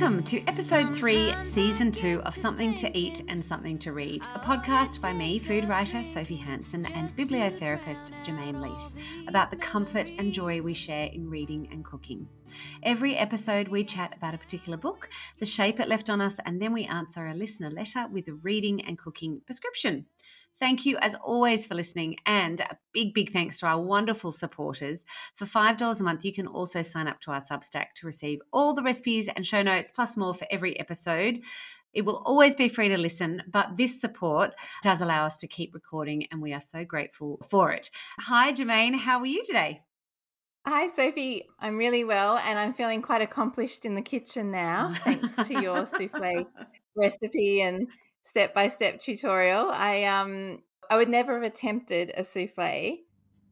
Welcome to episode three, season two of Something to Eat and Something to Read, a podcast by me, food writer Sophie Hansen, and bibliotherapist Germaine Leece, about the comfort and joy we share in reading and cooking. Every episode, we chat about a particular book, the shape it left on us, and then we answer a listener letter with a reading and cooking prescription. Thank you, as always, for listening. And a big, big thanks to our wonderful supporters. For $5 a month, you can also sign up to our Substack to receive all the recipes and show notes, plus more for every episode. It will always be free to listen, but this support does allow us to keep recording, and we are so grateful for it. Hi, Germaine. How are you today? Hi, Sophie. I'm really well, and I'm feeling quite accomplished in the kitchen now, thanks to your souffle recipe and step by step tutorial. I um I would never have attempted a souffle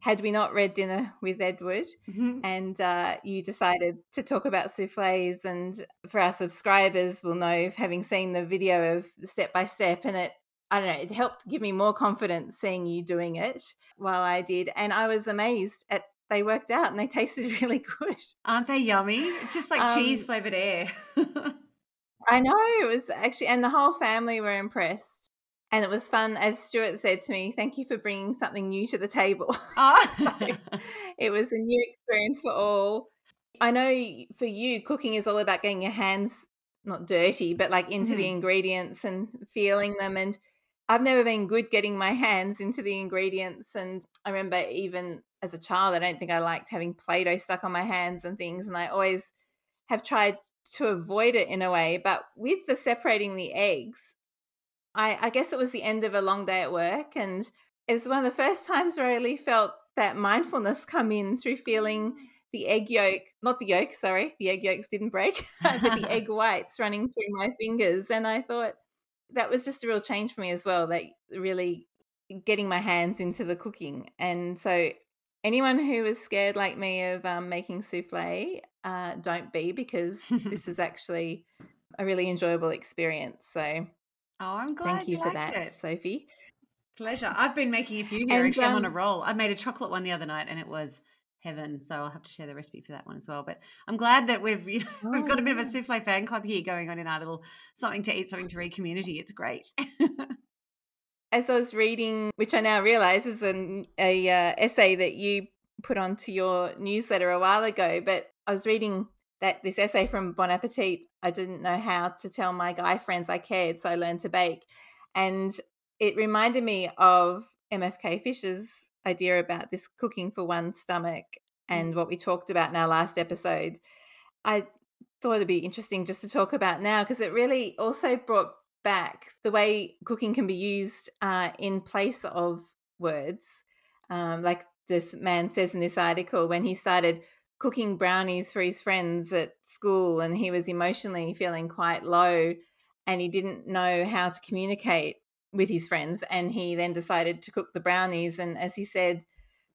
had we not read Dinner with Edward mm-hmm. and uh, you decided to talk about souffles. And for our subscribers, will know having seen the video of step by step, and it I don't know, it helped give me more confidence seeing you doing it while I did. And I was amazed at they worked out and they tasted really good. Aren't they yummy? It's just like um, cheese flavored air. I know it was actually, and the whole family were impressed. And it was fun, as Stuart said to me. Thank you for bringing something new to the table. Oh. so it was a new experience for all. I know for you, cooking is all about getting your hands not dirty, but like into mm-hmm. the ingredients and feeling them. And I've never been good getting my hands into the ingredients. And I remember even as a child, I don't think I liked having Play Doh stuck on my hands and things. And I always have tried to avoid it in a way. But with the separating the eggs, I, I guess it was the end of a long day at work. And it was one of the first times where I really felt that mindfulness come in through feeling the egg yolk, not the yolk, sorry, the egg yolks didn't break, but the egg whites running through my fingers. And I thought that was just a real change for me as well, that really getting my hands into the cooking. And so anyone who is scared like me of um, making souffle, uh, don't be because this is actually a really enjoyable experience. So, oh, I'm glad. Thank you, you for that, it. Sophie. Pleasure. I've been making a few here. And, actually, um, I'm on a um roll. I made a chocolate one the other night, and it was heaven. So I'll have to share the recipe for that one as well. But I'm glad that we've you know, oh. we've got a bit of a oh. souffle fan club here going on in our little something to eat, something to read community. It's great. As I was reading, which I now realize is an a uh, essay that you put onto your newsletter a while ago, but I was reading that this essay from Bon Appetit. I didn't know how to tell my guy friends I cared, so I learned to bake. And it reminded me of MFK Fisher's idea about this cooking for one stomach and mm. what we talked about in our last episode. I thought it'd be interesting just to talk about now because it really also brought back the way cooking can be used uh, in place of words. Um, like this man says in this article, when he started cooking brownies for his friends at school and he was emotionally feeling quite low and he didn't know how to communicate with his friends and he then decided to cook the brownies and as he said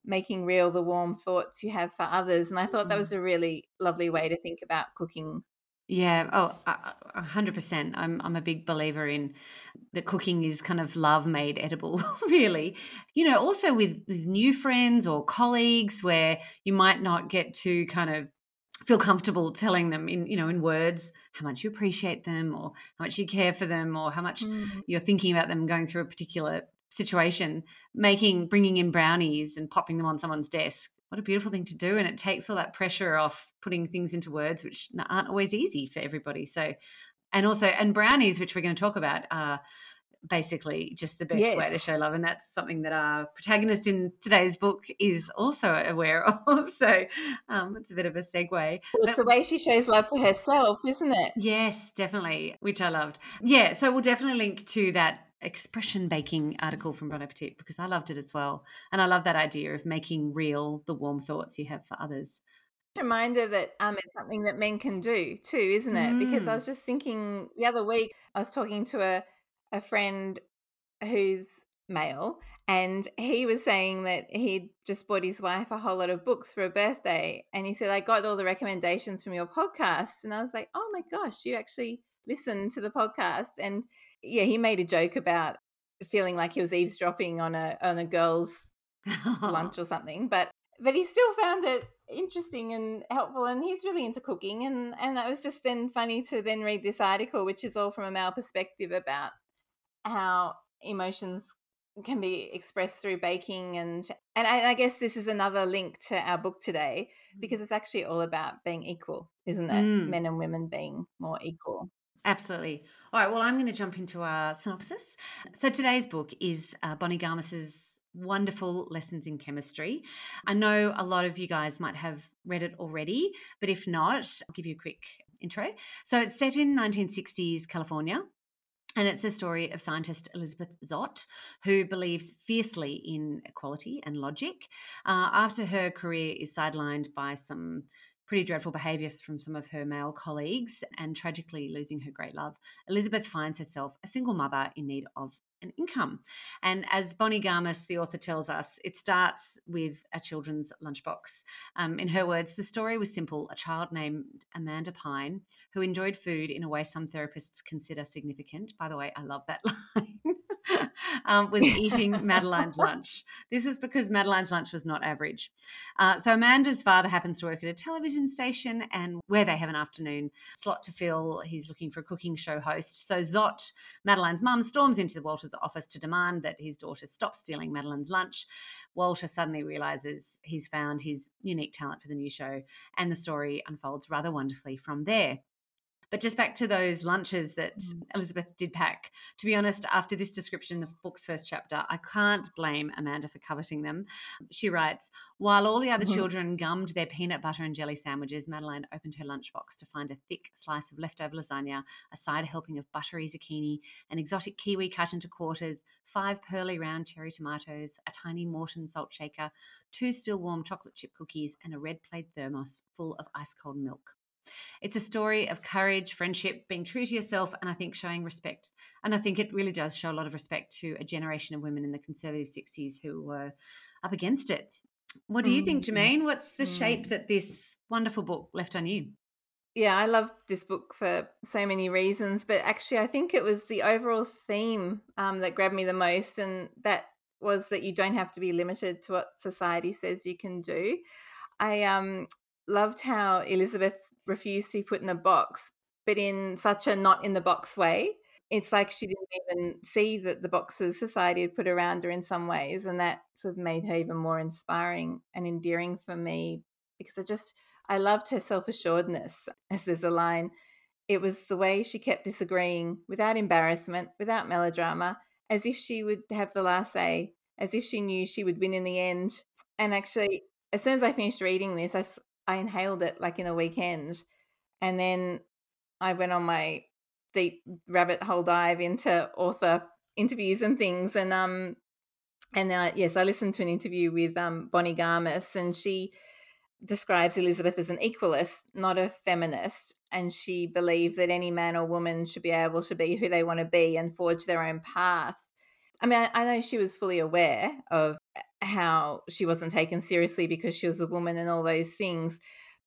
making real the warm thoughts you have for others and i thought that mm. was a really lovely way to think about cooking yeah. Oh, a hundred percent. I'm I'm a big believer in that cooking is kind of love made edible, really. You know, also with, with new friends or colleagues where you might not get to kind of feel comfortable telling them in you know in words how much you appreciate them or how much you care for them or how much mm. you're thinking about them going through a particular situation making bringing in brownies and popping them on someone's desk what a beautiful thing to do and it takes all that pressure off putting things into words which aren't always easy for everybody so and also and brownies which we're going to talk about are basically just the best yes. way to show love and that's something that our protagonist in today's book is also aware of so um, it's a bit of a segue well, it's the way she shows love for herself isn't it yes definitely which i loved yeah so we'll definitely link to that expression baking article from Bon Appetit because I loved it as well. And I love that idea of making real the warm thoughts you have for others. Reminder that um, it's something that men can do too, isn't it? Mm. Because I mm. was just thinking the other week, I was talking to a, a friend who's male, and he was saying that he'd just bought his wife a whole lot of books for a birthday. And he said, I got all the recommendations from your podcast. And I was like, oh my gosh, you actually listen to the podcast. And yeah, he made a joke about feeling like he was eavesdropping on a on a girl's lunch or something, but but he still found it interesting and helpful and he's really into cooking and and that was just then funny to then read this article which is all from a male perspective about how emotions can be expressed through baking and and I, and I, guess this is another link to our book today because mm. it's actually all about being equal isn't it mm. men and women being more equal absolutely all right well i'm going to jump into our synopsis so today's book is uh, bonnie garmus's wonderful lessons in chemistry. I know a lot of you guys might have read it already, but if not, I'll give you a quick intro. So it's set in 1960s California. And it's the story of scientist Elizabeth Zott, who believes fiercely in equality and logic. Uh, after her career is sidelined by some pretty dreadful behaviour from some of her male colleagues and tragically losing her great love, Elizabeth finds herself a single mother in need of an income. And as Bonnie Garmus, the author, tells us, it starts with a children's lunchbox. Um, in her words, the story was simple a child named Amanda Pine who enjoyed food in a way some therapists consider significant. By the way, I love that line. um, was eating Madeline's lunch. This was because Madeline's lunch was not average. Uh, so Amanda's father happens to work at a television station, and where they have an afternoon slot to fill, he's looking for a cooking show host. So Zott, Madeline's mum, storms into the Walters office to demand that his daughter stop stealing Madeline's lunch. Walter suddenly realizes he's found his unique talent for the new show, and the story unfolds rather wonderfully from there. But just back to those lunches that mm. Elizabeth did pack. To be honest, after this description, of the book's first chapter, I can't blame Amanda for coveting them. She writes While all the other mm-hmm. children gummed their peanut butter and jelly sandwiches, Madeline opened her lunchbox to find a thick slice of leftover lasagna, a side helping of buttery zucchini, an exotic kiwi cut into quarters, five pearly round cherry tomatoes, a tiny Morton salt shaker, two still warm chocolate chip cookies, and a red plaid thermos full of ice cold milk. It's a story of courage, friendship, being true to yourself, and I think showing respect. And I think it really does show a lot of respect to a generation of women in the conservative 60s who were up against it. What do you think, mm-hmm. Germaine? What's the mm. shape that this wonderful book left on you? Yeah, I love this book for so many reasons, but actually, I think it was the overall theme um, that grabbed me the most, and that was that you don't have to be limited to what society says you can do. I um, loved how Elizabeth refused to be put in a box, but in such a not in the box way. It's like she didn't even see that the boxes society had put around her in some ways. And that sort of made her even more inspiring and endearing for me because I just, I loved her self assuredness, as there's a line. It was the way she kept disagreeing without embarrassment, without melodrama, as if she would have the last say, as if she knew she would win in the end. And actually, as soon as I finished reading this, I, I inhaled it like in a weekend. And then I went on my deep rabbit hole dive into author interviews and things. And um and uh, yes, I listened to an interview with um, Bonnie Garmus, and she describes Elizabeth as an equalist, not a feminist. And she believes that any man or woman should be able to be who they want to be and forge their own path. I mean, I, I know she was fully aware of how she wasn't taken seriously because she was a woman and all those things.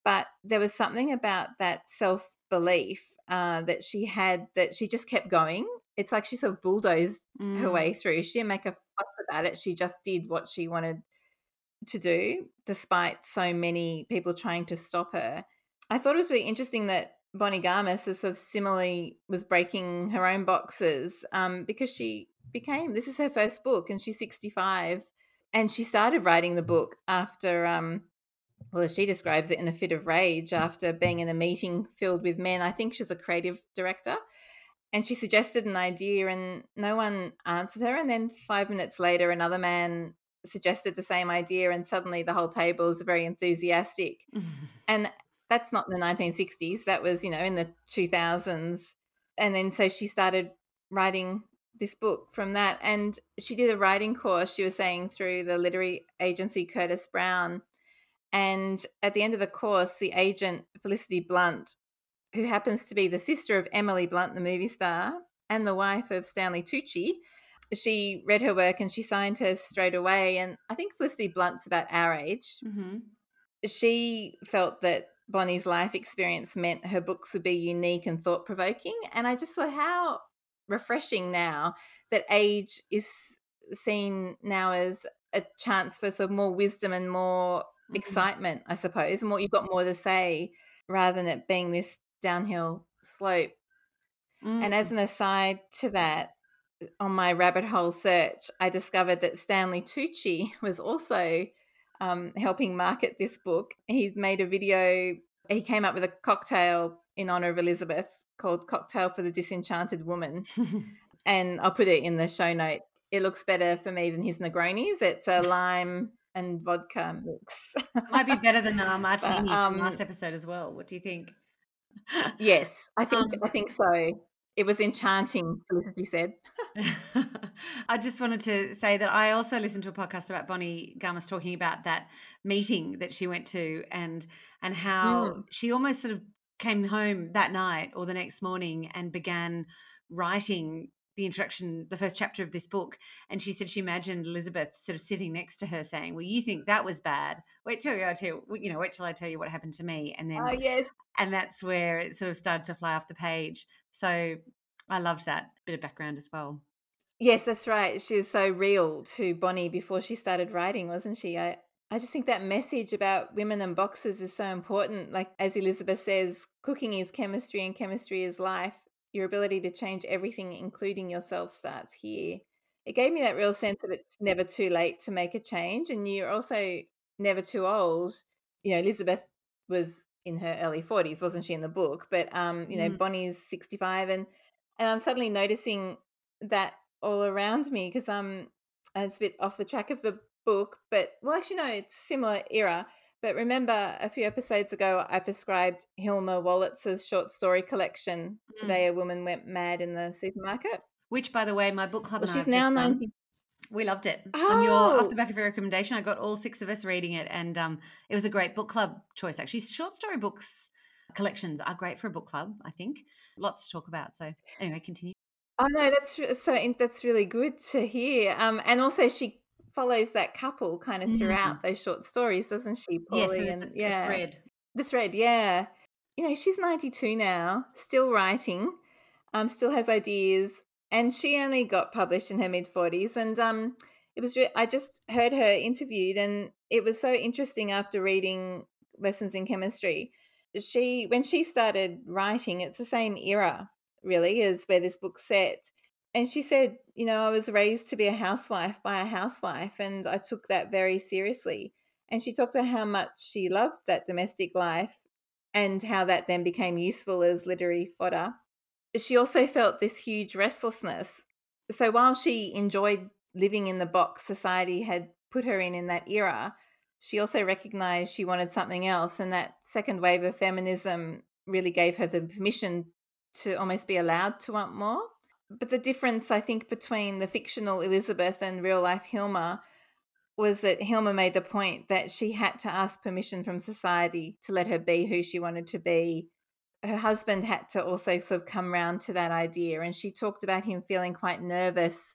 But there was something about that self belief uh, that she had that she just kept going. It's like she sort of bulldozed mm. her way through. She didn't make a fuss about it. She just did what she wanted to do, despite so many people trying to stop her. I thought it was really interesting that Bonnie Garmus is sort of similarly was breaking her own boxes um, because she became this is her first book and she's 65 and she started writing the book after um well as she describes it in a fit of rage after being in a meeting filled with men. I think she's a creative director and she suggested an idea and no one answered her and then five minutes later another man suggested the same idea and suddenly the whole table is very enthusiastic. And that's not in the 1960s that was you know in the 2000s and then so she started writing this book from that. And she did a writing course, she was saying, through the literary agency Curtis Brown. And at the end of the course, the agent, Felicity Blunt, who happens to be the sister of Emily Blunt, the movie star, and the wife of Stanley Tucci, she read her work and she signed her straight away. And I think Felicity Blunt's about our age. Mm-hmm. She felt that Bonnie's life experience meant her books would be unique and thought provoking. And I just thought, how refreshing now that age is seen now as a chance for sort of more wisdom and more mm-hmm. excitement, I suppose, and you've got more to say rather than it being this downhill slope. Mm. And as mm. an aside to that, on my rabbit hole search, I discovered that Stanley Tucci was also um, helping market this book. He made a video, he came up with a cocktail in honor of Elizabeth called Cocktail for the Disenchanted Woman. and I'll put it in the show note. It looks better for me than his Negronis. It's a lime and vodka mix. Might be better than our martini but, um, last episode as well. What do you think? yes, I think um, I think so. It was enchanting, Felicity said. I just wanted to say that I also listened to a podcast about Bonnie Garmus talking about that meeting that she went to and and how mm. she almost sort of came home that night or the next morning and began writing the introduction, the first chapter of this book, and she said she imagined Elizabeth sort of sitting next to her, saying, "Well, you think that was bad? Wait till I tell you, you know, wait till I tell you what happened to me." And then, oh yes, and that's where it sort of started to fly off the page. So I loved that bit of background as well. Yes, that's right. She was so real to Bonnie before she started writing, wasn't she? I, I just think that message about women and boxes is so important. Like, as Elizabeth says, cooking is chemistry and chemistry is life your ability to change everything, including yourself, starts here. It gave me that real sense that it's never too late to make a change. And you're also never too old. You know, Elizabeth was in her early 40s, wasn't she, in the book? But, um, you know, mm. Bonnie's 65. And, and I'm suddenly noticing that all around me because um, it's a bit off the track of the book. But, well, actually, no, it's similar era but remember, a few episodes ago, I prescribed Hilma Wolitzer's short story collection. Mm. Today, a woman went mad in the supermarket. Which, by the way, my book club well, she's now ninety. We loved it. Oh. On your off the oh! back of your recommendation, I got all six of us reading it, and um, it was a great book club choice. Actually, short story books collections are great for a book club. I think lots to talk about. So anyway, continue. Oh no, that's so that's really good to hear. Um, and also she follows that couple kind of throughout mm. those short stories, doesn't she, Paulie? Yes, and yeah, the thread. The thread, yeah. You know, she's 92 now, still writing, um, still has ideas, and she only got published in her mid 40s. And um, it was, re- I just heard her interviewed, and it was so interesting after reading Lessons in Chemistry. She, when she started writing, it's the same era, really, as where this book's set and she said, you know, I was raised to be a housewife by a housewife, and I took that very seriously. And she talked about how much she loved that domestic life and how that then became useful as literary fodder. She also felt this huge restlessness. So while she enjoyed living in the box society had put her in in that era, she also recognized she wanted something else. And that second wave of feminism really gave her the permission to almost be allowed to want more. But the difference, I think, between the fictional Elizabeth and real life Hilma was that Hilma made the point that she had to ask permission from society to let her be who she wanted to be. Her husband had to also sort of come round to that idea. And she talked about him feeling quite nervous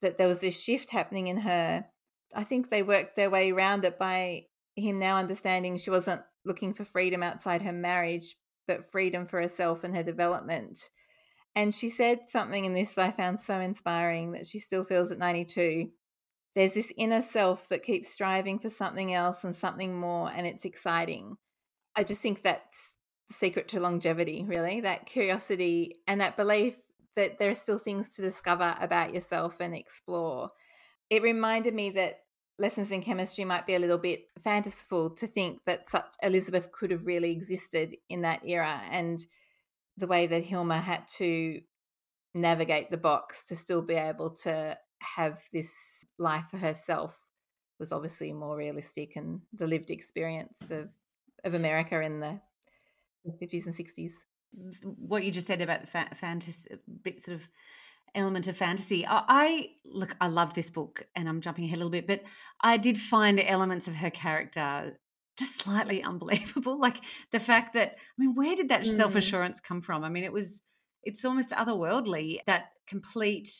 that there was this shift happening in her. I think they worked their way around it by him now understanding she wasn't looking for freedom outside her marriage, but freedom for herself and her development. And she said something in this that I found so inspiring that she still feels at 92. There's this inner self that keeps striving for something else and something more, and it's exciting. I just think that's the secret to longevity, really that curiosity and that belief that there are still things to discover about yourself and explore. It reminded me that lessons in chemistry might be a little bit fanciful to think that such Elizabeth could have really existed in that era and the way that Hilma had to navigate the box to still be able to have this life for herself was obviously more realistic and the lived experience of of America in the 50s and 60s. What you just said about the fa- fantasy, uh, bit sort of element of fantasy. I, I look, I love this book, and I'm jumping ahead a little bit, but I did find elements of her character just slightly unbelievable. Like the fact that, I mean, where did that mm. self assurance come from? I mean, it was, it's almost otherworldly, that complete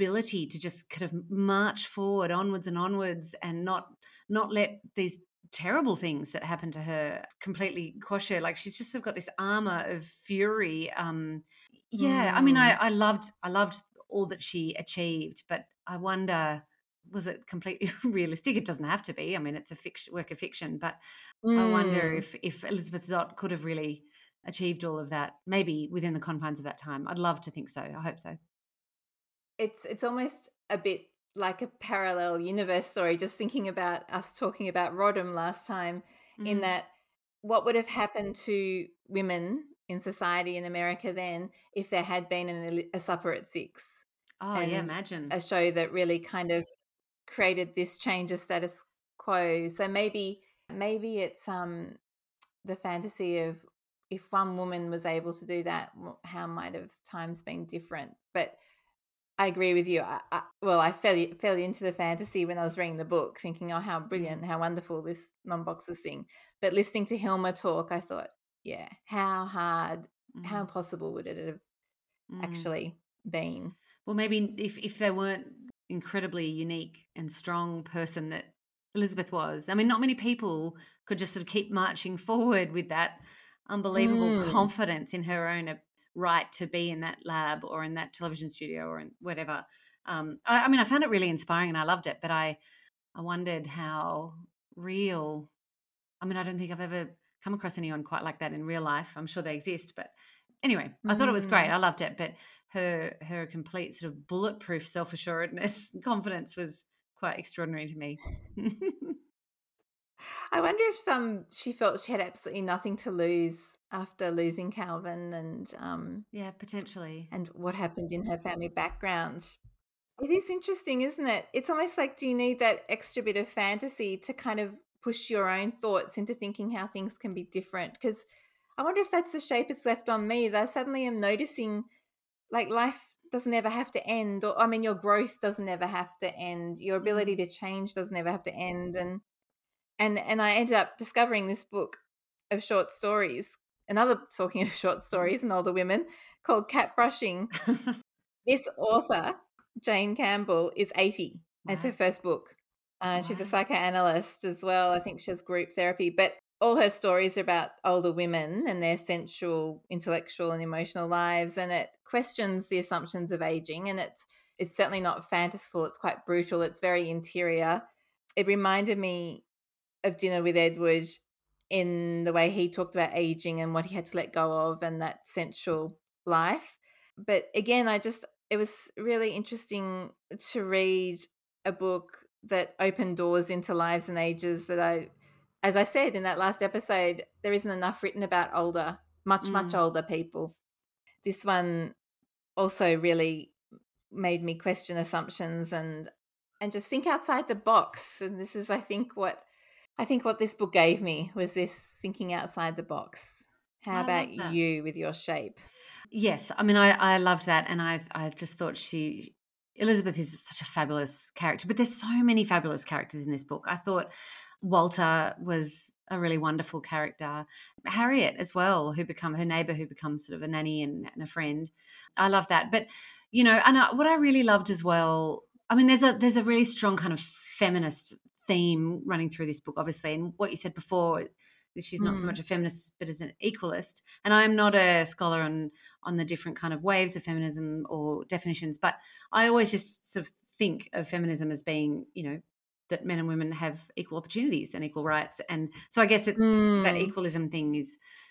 ability to just kind of march forward onwards and onwards and not not let these terrible things that happen to her completely quash her like she's just sort of got this armor of fury um yeah mm. i mean I, mm. I loved i loved all that she achieved but i wonder was it completely realistic? It doesn't have to be. I mean, it's a fiction, work of fiction, but mm. I wonder mm. if if Elizabeth Zott could have really achieved all of that, maybe within the confines of that time. I'd love to think so. I hope so. It's it's almost a bit like a parallel universe story. Just thinking about us talking about Rodham last time, mm. in that what would have happened to women in society in America then if there had been an, a supper at six. Oh yeah, imagine a show that really kind of created this change of status quo. So maybe maybe it's um the fantasy of if one woman was able to do that, how might have times been different? But I agree with you. I, I, well, I fell fell into the fantasy when I was reading the book, thinking, "Oh, how brilliant, how wonderful this non-boxers thing." But listening to Hilma talk, I thought, "Yeah, how hard, mm. how possible would it have mm. actually been?" Well, maybe if if they weren't incredibly unique and strong person that Elizabeth was. I mean, not many people could just sort of keep marching forward with that unbelievable mm. confidence in her own uh, right to be in that lab or in that television studio or in whatever. Um, I, I, mean, I found it really inspiring and I loved it, but I, I wondered how real. I mean, I don't think I've ever come across anyone quite like that in real life. I'm sure they exist, but anyway, I thought it was great. Mm. I loved it, but her her complete sort of bulletproof self assuredness and confidence was quite extraordinary to me. I wonder if um she felt she had absolutely nothing to lose after losing Calvin and um yeah potentially and what happened in her family background. It is interesting, isn't it? It's almost like do you need that extra bit of fantasy to kind of push your own thoughts into thinking how things can be different? Because I wonder if that's the shape it's left on me. That I suddenly am noticing like life doesn't ever have to end or i mean your growth doesn't ever have to end your ability mm-hmm. to change doesn't ever have to end and and and i ended up discovering this book of short stories another talking of short mm-hmm. stories and older women called cat brushing this author jane campbell is 80 wow. it's her first book uh, wow. she's a psychoanalyst as well i think she has group therapy but all her stories are about older women and their sensual, intellectual, and emotional lives, and it questions the assumptions of aging. And it's it's certainly not fanciful. It's quite brutal. It's very interior. It reminded me of Dinner with Edward in the way he talked about aging and what he had to let go of and that sensual life. But again, I just it was really interesting to read a book that opened doors into lives and ages that I as I said in that last episode, there isn't enough written about older, much, mm. much older people. This one also really made me question assumptions and and just think outside the box. And this is, I think, what I think what this book gave me was this thinking outside the box. How I about you with your shape? Yes, I mean, I, I loved that, and I I just thought she Elizabeth is such a fabulous character, but there's so many fabulous characters in this book. I thought Walter was a really wonderful character. Harriet as well, who become her neighbor, who becomes sort of a nanny and, and a friend. I love that. But you know, and I, what I really loved as well. I mean, there's a there's a really strong kind of feminist theme running through this book, obviously, and what you said before. She's not mm. so much a feminist, but as an equalist. And I am not a scholar on on the different kind of waves of feminism or definitions, but I always just sort of think of feminism as being, you know, that men and women have equal opportunities and equal rights. And so I guess it, mm. that equalism thing is,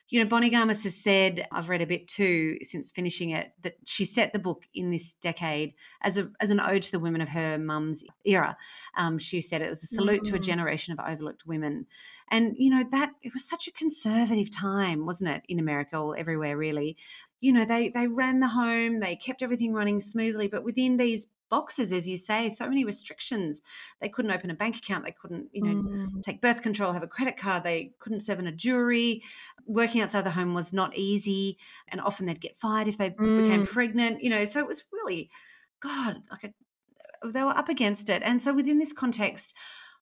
you know, Bonnie Garmus has said, I've read a bit too since finishing it, that she set the book in this decade as a as an ode to the women of her mum's era. Um, she said it was a salute mm. to a mm. generation of overlooked women. And, you know, that it was such a conservative time, wasn't it, in America or everywhere really. You know, they they ran the home, they kept everything running smoothly, but within these boxes, as you say, so many restrictions. They couldn't open a bank account. They couldn't, you know, mm. take birth control, have a credit card. They couldn't serve in a jury. Working outside the home was not easy. And often they'd get fired if they mm. became pregnant, you know. So it was really, God, like a, they were up against it. And so within this context,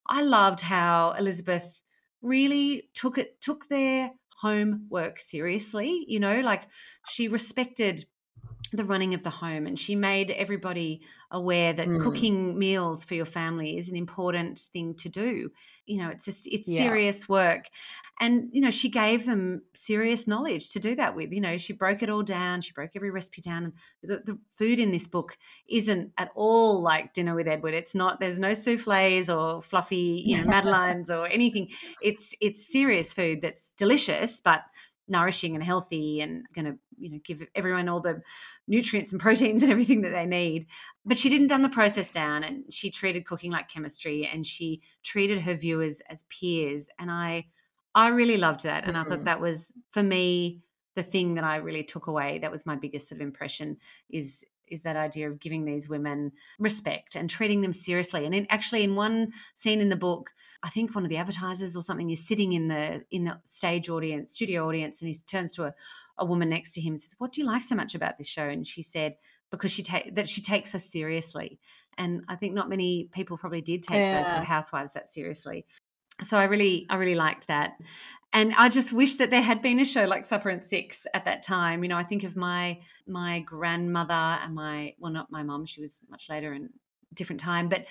I loved how Elizabeth really took it, took their homework seriously, you know, like she respected the running of the home and she made everybody aware that mm. cooking meals for your family is an important thing to do. You know it's a, it's yeah. serious work. And you know she gave them serious knowledge to do that with. You know she broke it all down she broke every recipe down and the, the food in this book isn't at all like dinner with edward. It's not there's no souffles or fluffy you know madeleines or anything. It's it's serious food that's delicious but nourishing and healthy and going to you know give everyone all the nutrients and proteins and everything that they need but she didn't dumb the process down and she treated cooking like chemistry and she treated her viewers as peers and i i really loved that and mm-hmm. i thought that was for me the thing that i really took away that was my biggest sort of impression is is that idea of giving these women respect and treating them seriously. And in, actually, in one scene in the book, I think one of the advertisers or something is sitting in the in the stage audience, studio audience, and he turns to a, a woman next to him and says, "What do you like so much about this show?" And she said, "Because she take that she takes us seriously." And I think not many people probably did take yeah. those sort of housewives that seriously. So I really, I really liked that and I just wish that there had been a show like Supper at Six at that time. You know, I think of my my grandmother and my well, not my mom; she was much later and different time. But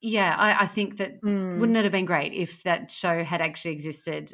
yeah, I, I think that mm. wouldn't it have been great if that show had actually existed?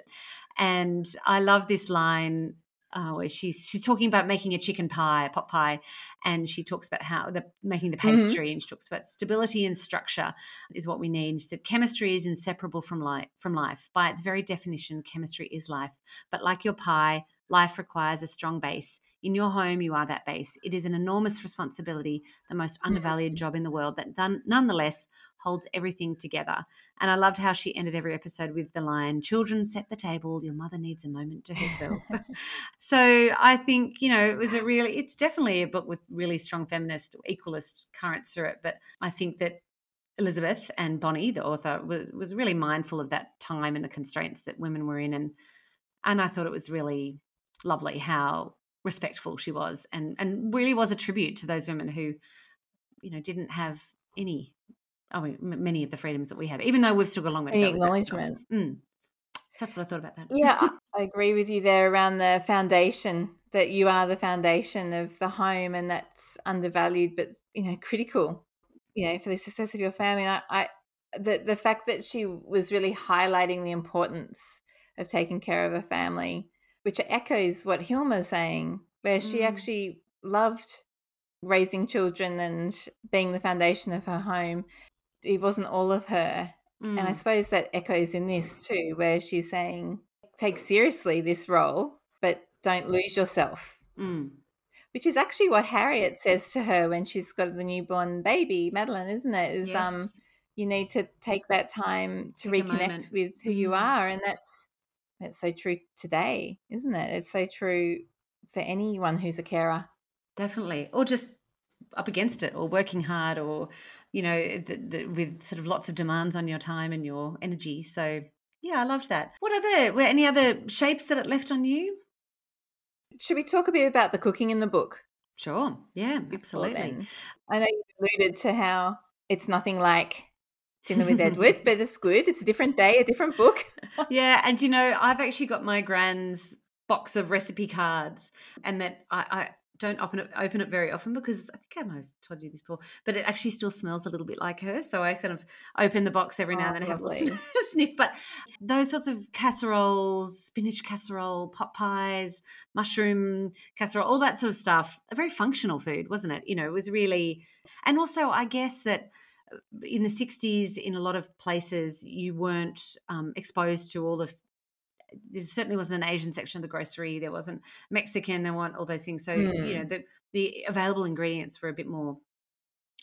And I love this line uh, where she's she's talking about making a chicken pie, a pot pie, and she talks about how the making the mm-hmm. pastry, mm-hmm. and she talks about stability and structure is what we need. She said chemistry is inseparable from life. From life, by its very definition, chemistry is life. But like your pie, life requires a strong base. In your home, you are that base. It is an enormous responsibility, the most mm-hmm. undervalued job in the world, that nonetheless holds everything together. And I loved how she ended every episode with the line, Children set the table, your mother needs a moment to herself. so I think, you know, it was a really, it's definitely a book with really strong feminist, equalist currents through it. But I think that Elizabeth and Bonnie, the author, was, was really mindful of that time and the constraints that women were in. And and I thought it was really lovely how respectful she was and and really was a tribute to those women who you know didn't have any I mean many of the freedoms that we have even though we've still got a long way to go acknowledgement. Mm. so that's what I thought about that. Yeah I agree with you there around the foundation that you are the foundation of the home and that's undervalued but you know critical you know for the success of your family. And I, I the the fact that she was really highlighting the importance of taking care of a family which echoes what Hilma's saying, where she mm. actually loved raising children and being the foundation of her home. It wasn't all of her. Mm. And I mm. suppose that echoes in this too, where she's saying, take seriously this role, but don't lose yourself. Mm. Which is actually what Harriet says to her when she's got the newborn baby, Madeline, isn't it? Is um, yes. um you need to take that time to take reconnect with who you mm-hmm. are. And that's it's so true today, isn't it? It's so true for anyone who's a carer. Definitely. Or just up against it or working hard or, you know, the, the, with sort of lots of demands on your time and your energy. So, yeah, I loved that. What other, were any other shapes that it left on you? Should we talk a bit about the cooking in the book? Sure. Yeah, absolutely. Then. I know you alluded to how it's nothing like Dinner with Edward, but it's good. It's a different day, a different book. yeah, and you know, I've actually got my grand's box of recipe cards, and that I, I don't open it open it very often because I think I might have told you this before, but it actually still smells a little bit like her. So I kind of open the box every now oh, and then and have a sniff. But those sorts of casseroles, spinach casserole, pot pies, mushroom casserole, all that sort of stuff, a very functional food, wasn't it? You know, it was really, and also I guess that in the 60s in a lot of places you weren't um, exposed to all of there certainly wasn't an asian section of the grocery there wasn't mexican there weren't all those things so mm. you know hmm. the the available ingredients were a bit more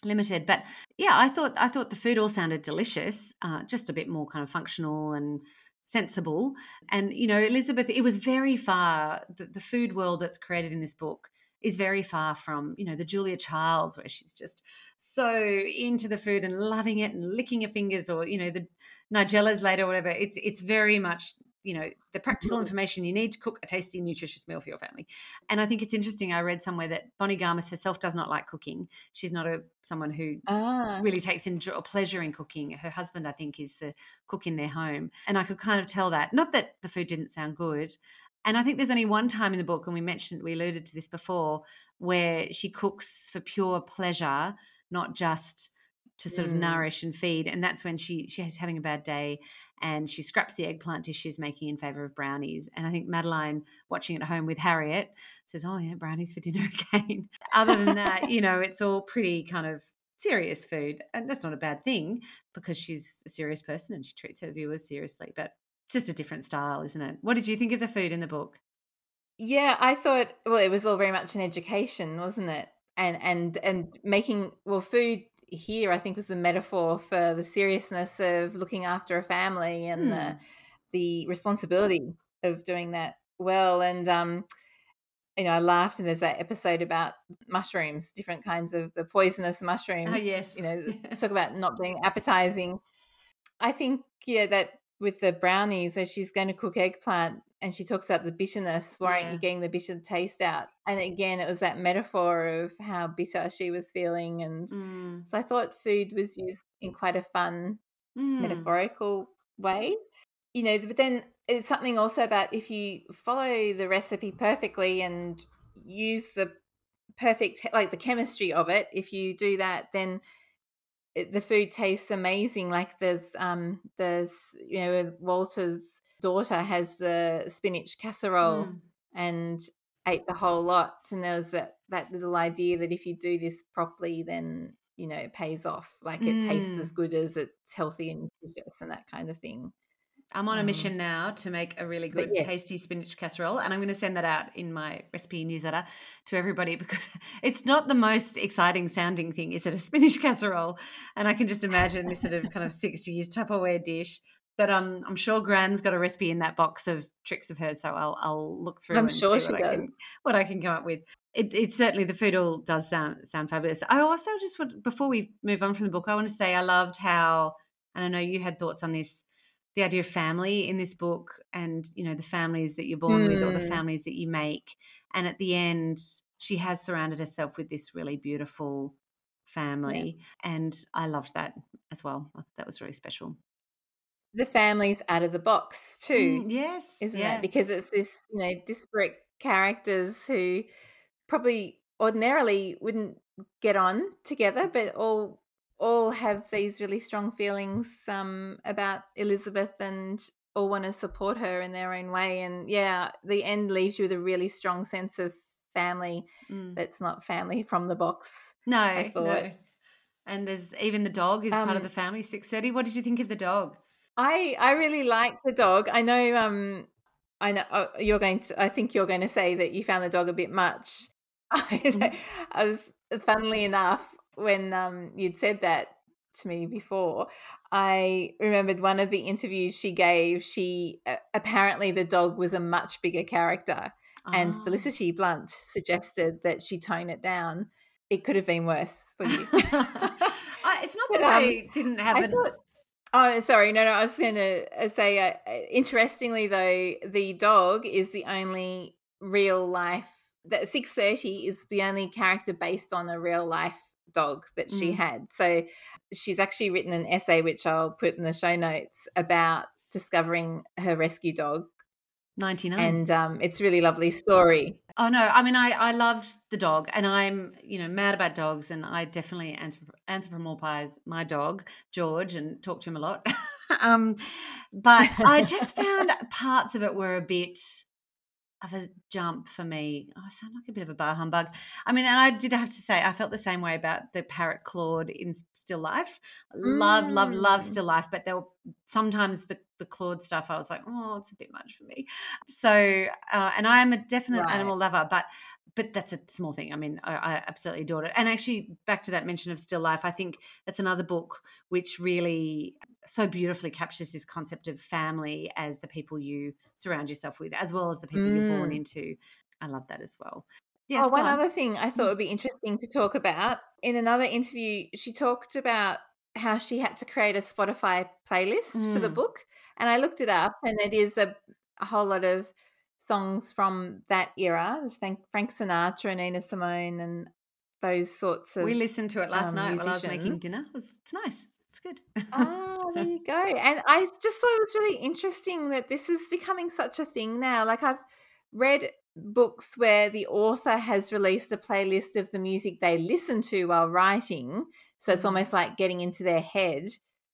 limited but yeah i thought i thought the food all sounded delicious uh, just a bit more kind of functional and sensible and you know elizabeth it was very far the, the food world that's created in this book is very far from, you know, the Julia Childs, where she's just so into the food and loving it and licking her fingers, or you know, the Nigella's later, whatever. It's it's very much you know the practical information you need to cook a tasty nutritious meal for your family. And i think it's interesting i read somewhere that bonnie garmus herself does not like cooking. She's not a someone who ah. really takes enjoy, pleasure in cooking. Her husband i think is the cook in their home. And i could kind of tell that not that the food didn't sound good. And I think there's only one time in the book, and we mentioned, we alluded to this before, where she cooks for pure pleasure, not just to sort of Mm. nourish and feed. And that's when she she's having a bad day and she scraps the eggplant dish she's making in favor of brownies. And I think Madeline, watching at home with Harriet, says, "Oh yeah, brownies for dinner again." Other than that, you know, it's all pretty kind of serious food, and that's not a bad thing because she's a serious person and she treats her viewers seriously. But just a different style, isn't it? What did you think of the food in the book? Yeah, I thought well, it was all very much an education, wasn't it? And and and making well, food here I think was the metaphor for the seriousness of looking after a family and Hmm. the the responsibility of doing that well. And um, you know, I laughed and there's that episode about mushrooms, different kinds of the poisonous mushrooms. Oh yes, You know, talk about not being appetizing. I think yeah that with the brownies, as she's going to cook eggplant, and she talks about the bitterness. Why aren't Yeah. you getting the bitter taste out? And again, it was that metaphor of how bitter she was feeling, and Mm. so I thought food was used in quite a fun, Mm. metaphorical way. You know, but then it's something also about if you follow the recipe perfectly and use the perfect like the chemistry of it if you do that then the food tastes amazing like there's um there's you know walter's daughter has the spinach casserole Mm. and ate the whole lot and there was that that little idea that if you do this properly then you know it pays off like it tastes as Mm. good as it's healthy and nutritious and that kind of thing I'm on a um mission now to make a really good, yeah tasty spinach casserole, and I'm going to send that out in my recipe newsletter to everybody because it's not the most exciting sounding thing, is it? A spinach casserole, and I can just imagine this sort of kind of 60s Tupperware dish. But um, I'm sure Gran's got a recipe in that box of tricks of hers, so I'll I'll look through i'm and sure she what I can what I can come up with. It, it certainly the food all does sound sound fabulous. I also just want before we move on from the book, I want to say I loved how, and I know you had thoughts on this, the idea of family in this book, and you know the families that you're born with or the Mm. families that you make, and at the end she has surrounded herself with this really beautiful yeah family, and I loved that as well. I thought that was really special. The family's out of the box too Mm, yes, isn't it? Because it's this, you know, disparate characters who probably ordinarily wouldn't get on together, but all all have these really strong feelings um, about Elizabeth and all want to support her in their own way. And yeah, the end leaves you with a really strong sense of family Mm. that's not family from the box. I No, no. And there's even the dog is part of Um, the family. Six thirty. What did you think of the dog? I I really like the dog. I know um I know oh, you're going to I think you're going to say that you found the dog a bit much. I, I was funnily enough when um you'd said that to me before, I remembered one of the interviews she gave. She uh, apparently the dog was a much bigger character and Oh. Felicity Blunt suggested that she tone it down. It could have been worse for you. It's not but that um I didn't have I an. thought Oh, sorry. No, no. I was going to say, uh, uh, interestingly, though, the dog is the only real life. That six thirty is the only character based on a real life dog that she Mm. had. So she's actually written an essay, which I'll put in the show notes, about discovering her rescue dog, 99. and um, it's a really lovely story. Oh no, I mean I I loved the dog and I'm, you know, mad about dogs and I definitely anthrop- anthropomorphize my dog, George, and talk to him a lot. um but I just found parts of it were a bit of a jump for me. Oh, I sound like a bit of a bar humbug. I mean, and I did have to say, I felt the same way about the parrot Claude in Still Life. Love, love, love Mm. Still Life, but there were sometimes the the Claude stuff. I was like, oh, it's a bit much for me. So, uh, and I am a definite Right. animal lover, but but that's a small thing. I mean, I, I absolutely adored it. And actually, back to that mention of Still Life, I think that's another book which really so beautifully captures this concept of family as the people you surround yourself with, as well as the people you're born Mm. into. I love that as well. Yes, Oh, one on. other thing I thought Mm. would be interesting to talk about. In another interview, she talked about how she had to create a Spotify playlist for the Mm. book. And I looked it up, and it is a, a whole lot of songs from that era. Frank, Frank Sinatra, and Nina Simone, and those sorts of. We listened to it last um, night while I was making dinner. It was, it's nice. It's good. Ah, there you go. And I just thought it was really interesting that this is becoming such a thing now. Like I've read books where the author has released a playlist of the music they listen to while writing. So it's mm. almost like getting into their head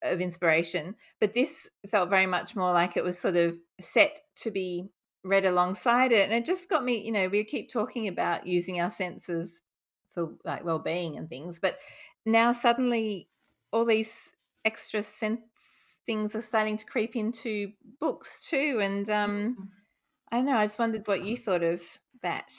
of inspiration. But this felt very much more like it was sort of set to be read alongside it. And it just got me, you know, we keep talking about using our senses for like well-being and things, but now suddenly all these extra sense things are starting to creep into books too. And um, mm. I don't know, I just wondered what you thought of that.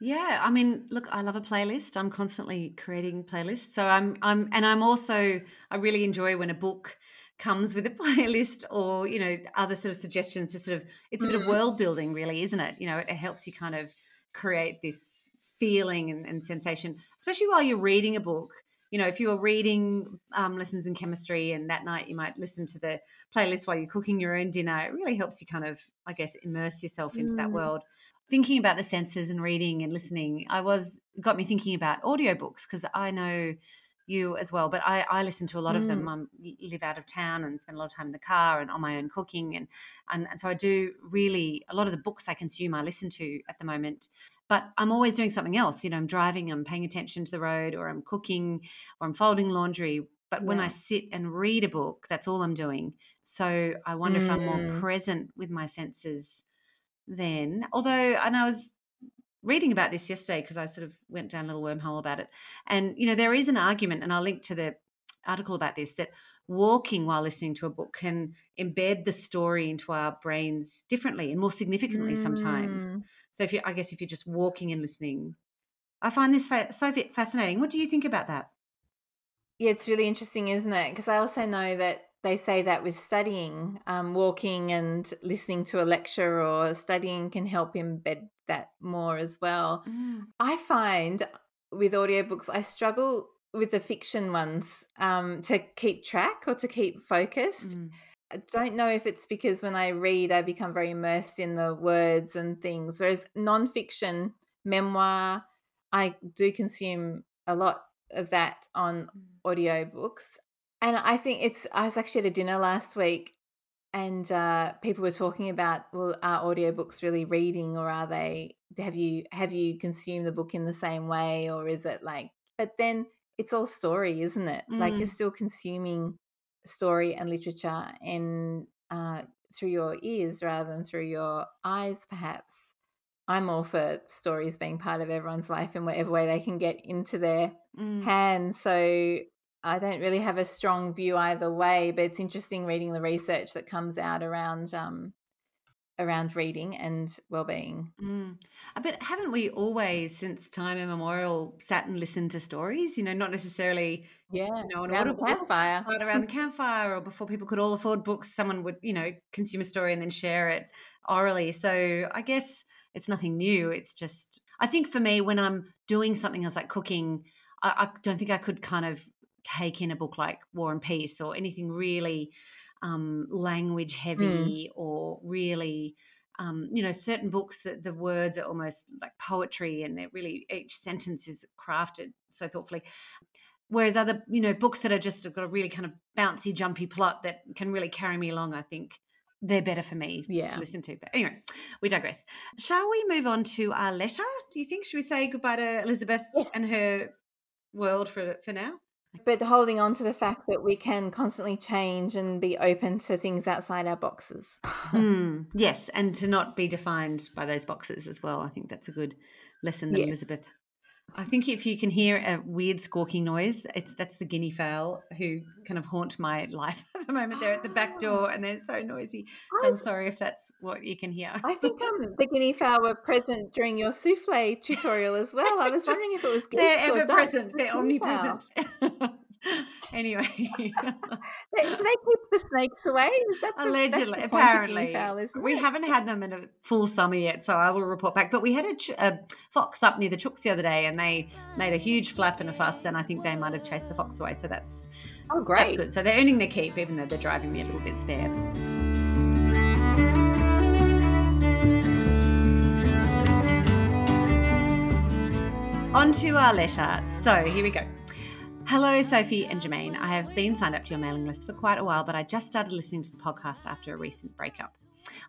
Yeah, I mean, look, I love a playlist. I'm constantly creating playlists. So I'm I'm and I'm also I really enjoy when a book comes with a playlist or, you know, other sort of suggestions to sort of it's a bit of mm-hmm. world building really, isn't it? You know, it, it helps you kind of create this feeling and, and sensation, especially while you're reading a book you know, if you were reading um, lessons in chemistry and that night you might listen to the playlist while you're cooking your own dinner, it really helps you kind of, I guess, immerse yourself into mm. that world. Thinking about the senses and reading and listening, I was got me thinking about audiobooks because I know you as well, but I, I listen to a lot of them. Mm. I live out of town and spend a lot of time in the car and on my own cooking, and, and and so I do really a lot of the books I consume I listen to at the moment but I'm always doing something else. You know, I'm driving, I'm paying attention to the road, or I'm cooking, or I'm folding laundry. But yeah. when I sit and read a book, that's all I'm doing. So I wonder mm. if I'm more mm. present with my senses then. Although, and I was reading about this yesterday because I sort of went down a little wormhole about it. And, you know, there is an argument, and I'll link to the article about this, that walking while listening to a book can embed the story into our brains differently and more significantly mm. sometimes. So if you, I guess, if you're just walking and listening, I find this fa- so fascinating. What do you think about that? Yeah, it's really interesting, isn't it? Because I also know that they say that with studying, um, walking and listening to a lecture or studying can help embed that more as well. Mm. I find with audiobooks, I struggle with the fiction ones um, to keep track or to keep focused. Mm. I don't know if it's because when I read, I become very immersed in the words and things. Whereas nonfiction, memoir, I do consume a lot of that on mm. audiobooks. And I think it's, I was actually at a dinner last week and uh, people were talking about, well, are audiobooks really reading or are they, have you, have you consumed the book in the same way or is it like, but then it's all story, isn't it? Mm. Like you're mm. still consuming story and literature and uh, through your ears rather than through your eyes, perhaps. I'm all for stories being part of everyone's life in whatever way they can get into their mm. hands. So I don't really have a strong view either way, but it's interesting reading the research that comes out around um, around reading and well-being. Mm. Uh, but haven't we always, since time immemorial, sat and listened to stories? You know, not necessarily, yeah, you know, around the campfire, around the campfire, or before people could all afford books, someone would, you know, consume a story and then share it orally. So I guess it's nothing new. It's just, I think for me, when I'm doing something else like cooking, I, I don't think I could kind of take in a book like War and Peace or anything really um, language hmm. heavy mm. or really um, you know certain books that the words are almost like poetry and they're really each sentence is crafted so thoughtfully whereas other you know books that are just have got a really kind of bouncy jumpy plot that can really carry me along i think they're better for me yeah. to listen to but anyway we digress shall we move on to our letter do you think should we say goodbye to elizabeth yes. and her world for for now but holding on to the fact that we can constantly change and be open to things outside our boxes. mm, yes, and to not be defined by those boxes as well. I think that's a good lesson that yes. Elizabeth I think if you can hear a weird squawking noise, it's that's the guinea fowl who kind of haunt my life at the moment. They're at the back door and they're so noisy. So I'm sorry if that's what you can hear. I think um, the guinea fowl were present during your souffle tutorial as well. I was wondering if it was they're ever present. They're omnipresent. anyway, do they keep the snakes away? Allegedly, the apparently, fowl, we haven't had them in a full summer yet, so I will report back. But we had a, ch- a, fox up near the chooks the other day, and they made a huge flap and a fuss, and I think they might have chased the fox away. So that's oh great, that's good. So they're earning their keep, even though they're driving me a little bit spare. On to our letter. So here we go. Hello, Sophie and Germaine. I have been signed up to your mailing list for quite a while, but I just started listening to the podcast after a recent breakup.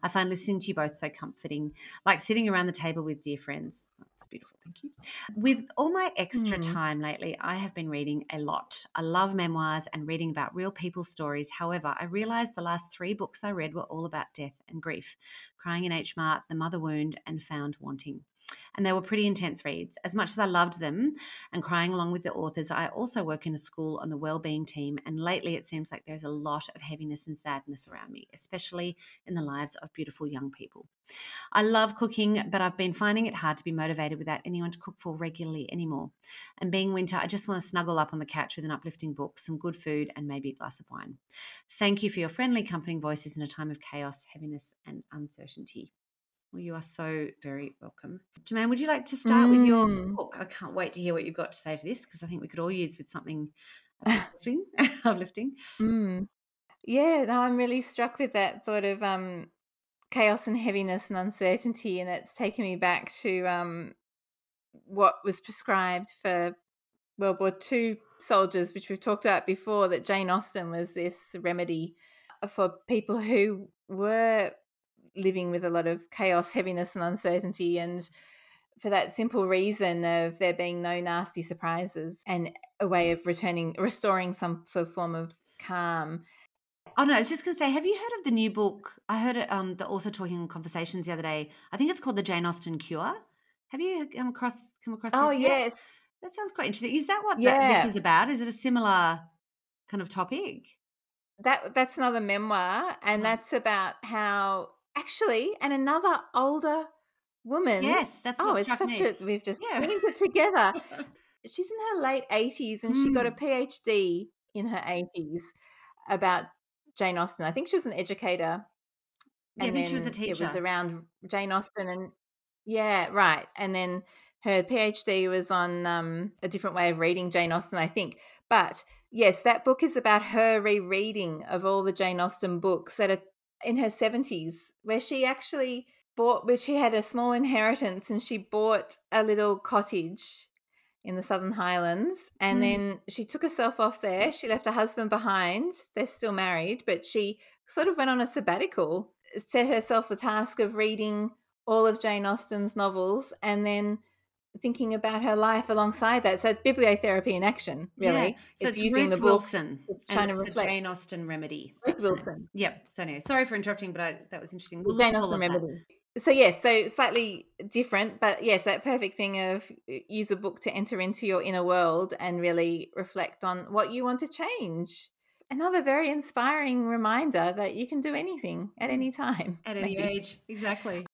I find listening to you both so comforting, like sitting around the table with dear friends. That's beautiful. Thank you. With all my extra mm. time lately, I have been reading a lot. I love memoirs and reading about real people's stories. However, I realized the last three books I read were all about death and grief Crying in H Mart, The Mother Wound, and Found Wanting and they were pretty intense reads. As much as I loved them and crying along with the authors, I also work in a school on the wellbeing team, and lately it seems like there's a lot of heaviness and sadness around me, especially in the lives of beautiful young people. I love cooking, but I've been finding it hard to be motivated without anyone to cook for regularly anymore. And being winter, I just want to snuggle up on the couch with an uplifting book, some good food, and maybe a glass of wine. Thank you for your friendly, comforting voices in a time of chaos, heaviness, and uncertainty. Well, you are so very welcome. Germaine, would you like to start mm. with your mm. book? I can't wait to hear what you've got to say for this because I think we could all use with something uplifting. uplifting. Mm. Yeah, no, I'm really struck with that sort of um, chaos and heaviness and uncertainty, and it's taken me back to um, what was prescribed for World War II soldiers, which we've talked about before. That Jane Austen was this remedy for people who were living with a lot of chaos, heaviness, and uncertainty. And for that simple reason of there being no nasty surprises and a way of returning, restoring some sort of form of calm. Oh no, I was just going to say, have you heard of the new book? I heard it, um, the author talking in conversations the other day. I think it's called the Jane Austen Cure. Have you come across come across? Oh yes, yet? that sounds quite interesting. Is that what yeah. that, this is about? Is it a similar kind of topic? That that's another memoir, and mm. that's about how actually, and another older woman. Yes, that's oh, it's such me. a we've just yeah. it together. She's in her late eighties, and mm. she got a mm. PhD in her eighties about Jane Austen. I think she was an educator. Yeah, I think she was a teacher. It was around Jane Austen, and yeah, right. And then her PhD was on um, a different way of reading Jane Austen, I think. But yes, that book is about her rereading of all the Jane Austen books that are in her 70s where she actually bought where she had a small inheritance and she bought a little cottage in the southern highlands and mm. then she took herself off there she left her husband behind they're still married but she sort of went on a sabbatical set herself the task of reading all of jane austen's novels and then thinking about her life alongside that. So bibliotherapy in action, really. Yeah. So it's, it's using Ruth the book, Wilson, trying to reflect. Jane Austen remedy. Ruth Wilson. Yep. So anyway, sorry for interrupting, but I, that was interesting. We'll Jane Austen remedy. So yes, so slightly different, but yes, that perfect thing of uh, use a book to enter into your inner world and really reflect on what you want to change. Another very inspiring reminder that you can do anything at any time. At any maybe. age. Exactly.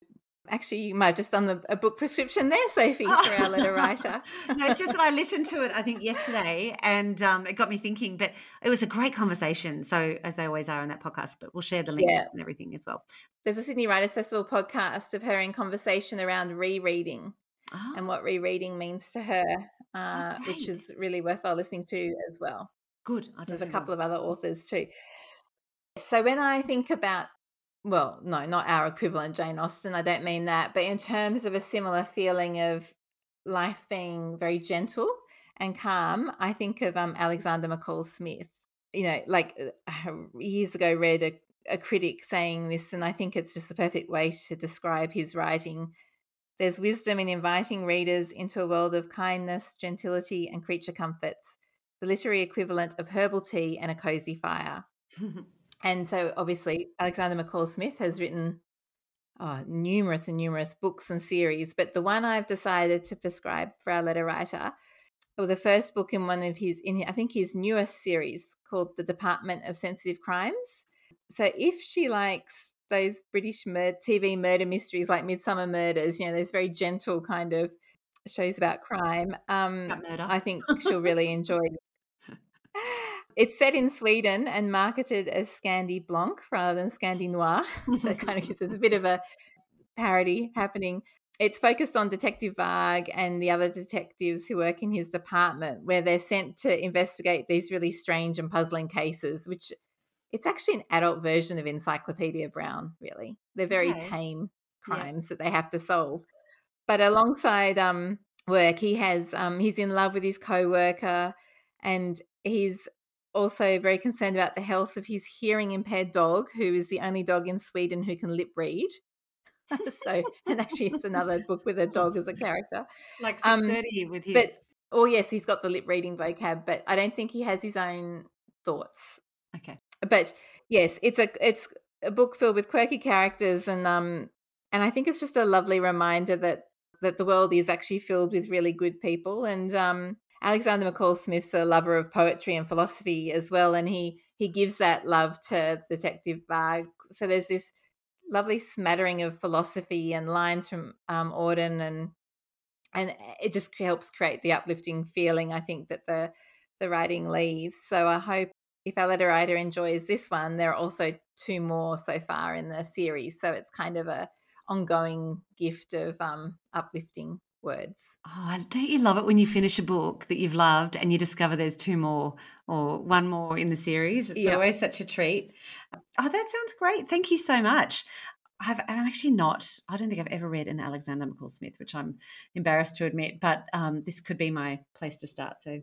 Actually, you might have just done the, a book prescription there, Sophie, oh. for our letter writer. no, it's just that I listened to it, I think, yesterday, and um, it got me thinking. But it was a great conversation. So, as they always are on that podcast, but we'll share the links yeah. and everything as well. There's a Sydney Writers Festival podcast of her in conversation around rereading oh. and what rereading means to her, oh, uh, oh, which is really worthwhile listening to as well. Good. I There's a couple will. of other authors too. So, when I think about well, no, not our equivalent Jane Austen. I don't mean that, but in terms of a similar feeling of life being very gentle and calm, I think of um, Alexander McCall Smith. You know, like uh, years ago, read a, a critic saying this, and I think it's just the perfect way to describe his writing. There's wisdom in inviting readers into a world of kindness, gentility, and creature comforts, the literary equivalent of herbal tea and a cozy fire. And so, obviously, Alexander McCall Smith has written oh, numerous and numerous books and series, but the one I've decided to prescribe for our letter writer, or the first book in one of his, in I think his newest series called The Department of Sensitive Crimes. So, if she likes those British mur- TV murder mysteries like Midsomer Murders, you know, those very gentle kind of shows about crime, um, I think she'll really enjoy It's set in Sweden and marketed as Scandi Blanc rather than Scandi Noir. so it kind of gives us a bit of a parody happening. It's focused on Detective Varg and the other detectives who work in his department, where they're sent to investigate these really strange and puzzling cases, which it's actually an adult version of Encyclopedia Brown, really. They're very okay. tame crimes yeah. that they have to solve. But alongside um, work, he has um, he's in love with his co-worker and he's also very concerned about the health of his hearing impaired dog, who is the only dog in Sweden who can lip read. so, and actually, it's another book with a dog as a character. Like six thirty um, with his. But, oh yes, he's got the lip reading vocab, but I don't think he has his own thoughts. Okay. But yes, it's a it's a book filled with quirky characters and um and I think it's just a lovely reminder that that the world is actually filled with really good people and um Alexander McCall Smith's a lover of poetry and philosophy as well and he he gives that love to Detective Varg. So there's this lovely smattering of philosophy and lines from um, Auden and and it just helps create the uplifting feeling I think that the the writing leaves. So I hope if our letter writer enjoys this one, there are also two more so far in the series. So it's kind of a ongoing gift of um, uplifting words. Oh, don't you love it when you finish a book that you've loved and you discover there's two more or one more in the series? It's yep. always such a treat. Oh, that sounds great. Thank you so much. I've, I'm actually not, I don't think I've ever read an Alexander McCall Smith, which I'm embarrassed to admit, but um, this could be my place to start. So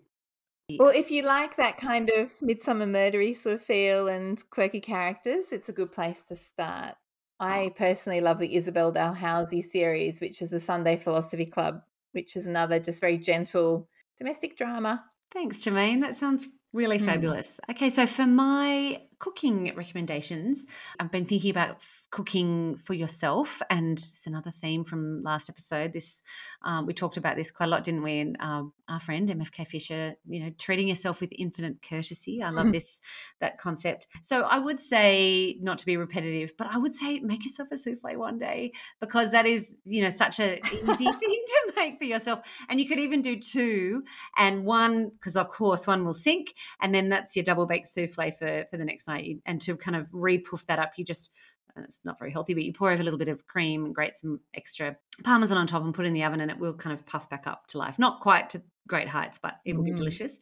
well, if you like that kind of midsummer murdery sort of feel and quirky characters, it's a good place to start. I personally love the Isabel Dalhousie series, which is the Sunday Philosophy Club, which is another just very gentle domestic drama. Thanks, Germaine. That sounds really mm. fabulous. Okay, so for my cooking recommendations, I've been thinking about f- cooking for yourself, and it's another theme from last episode. This um, we talked about this quite a lot, didn't we? And um, our friend MFK Fisher, you know, treating yourself with infinite courtesy. I love this that concept. So I would say not to be repetitive, but I would say make yourself a souffle one day because that is you know such an easy thing to make for yourself, and you could even do two and one because of course one will sink, and then that's your double baked souffle for for the next night. And to kind of re-poof that up, you just it's not very healthy, but you pour over a little bit of cream and grate some extra parmesan on top and put it in the oven, and it will kind of puff back up to life. Not quite to great heights, but it will mm. be delicious.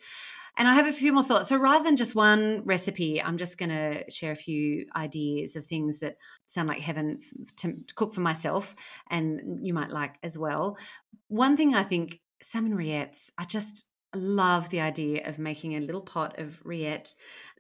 And I have a few more thoughts. So rather than just one recipe, I'm just going to share a few ideas of things that sound like heaven to, to cook for myself and you might like as well. One thing I think salmon rillettes, I just love the idea of making a little pot of rillette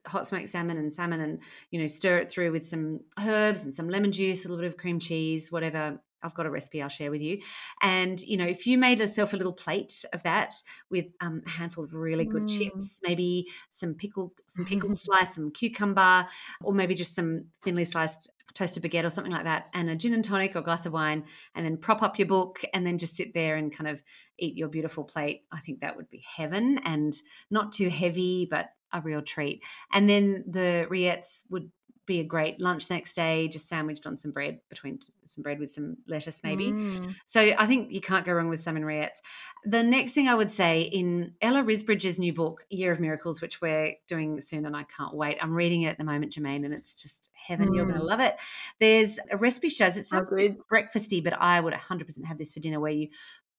hot smoked salmon and salmon and you know stir it through with some herbs and some lemon juice a little bit of cream cheese whatever I've got a recipe I'll share with you. And, you know, if you made yourself a little plate of that with um, a handful of really good mm. chips, maybe some pickle, some pickle slice, some cucumber, or maybe just some thinly sliced toasted baguette or something like that, and a gin and tonic or glass of wine, and then prop up your book and then just sit there and kind of eat your beautiful plate. I think that would be heaven and not too heavy, but a real treat. And then the rillettes would be a great lunch next day, just sandwiched on some bread between some bread with some lettuce, maybe. Mm. So I think you can't go wrong with salmon rillettes. The next thing I would say in Ella Risbridge's new book, Year of Miracles, which we're doing soon, and I can't wait. I'm reading it at the moment, Germaine, and it's just heaven. Mm. You're going to love it. There's a recipe she does. It sounds good. breakfasty, but I would 100% have this for dinner, where you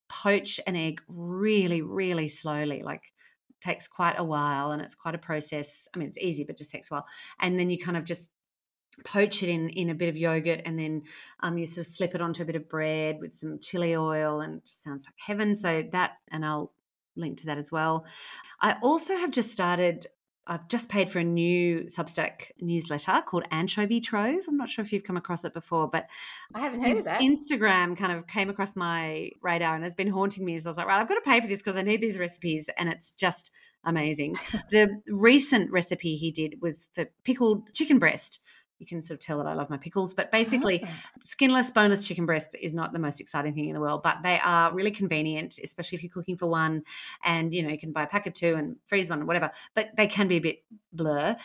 poach an egg really, really slowly, like takes quite a while and it's quite a process. I mean, it's easy, but just takes a while. And then you kind of just poach it in in a bit of yogurt and then um, you sort of slip it onto a bit of bread with some chili oil and it just sounds like heaven so that and i'll link to that as well i also have just started I've just paid for a new Substack newsletter called Anchovy Trove. I'm not sure if you've come across it before, but I haven't heard of that. Instagram kind of came across my radar and has been haunting me. So I was like, right, I've got to pay for this because I need these recipes, and it's just amazing. the recent recipe he did was for pickled chicken breast you can sort of tell that I love my pickles. But basically, oh. skinless, boneless chicken breast is not the most exciting thing in the world, but they are really convenient, especially if you're cooking for one. And you know, you can buy a pack of two and freeze one or whatever. But they can be a bit blur.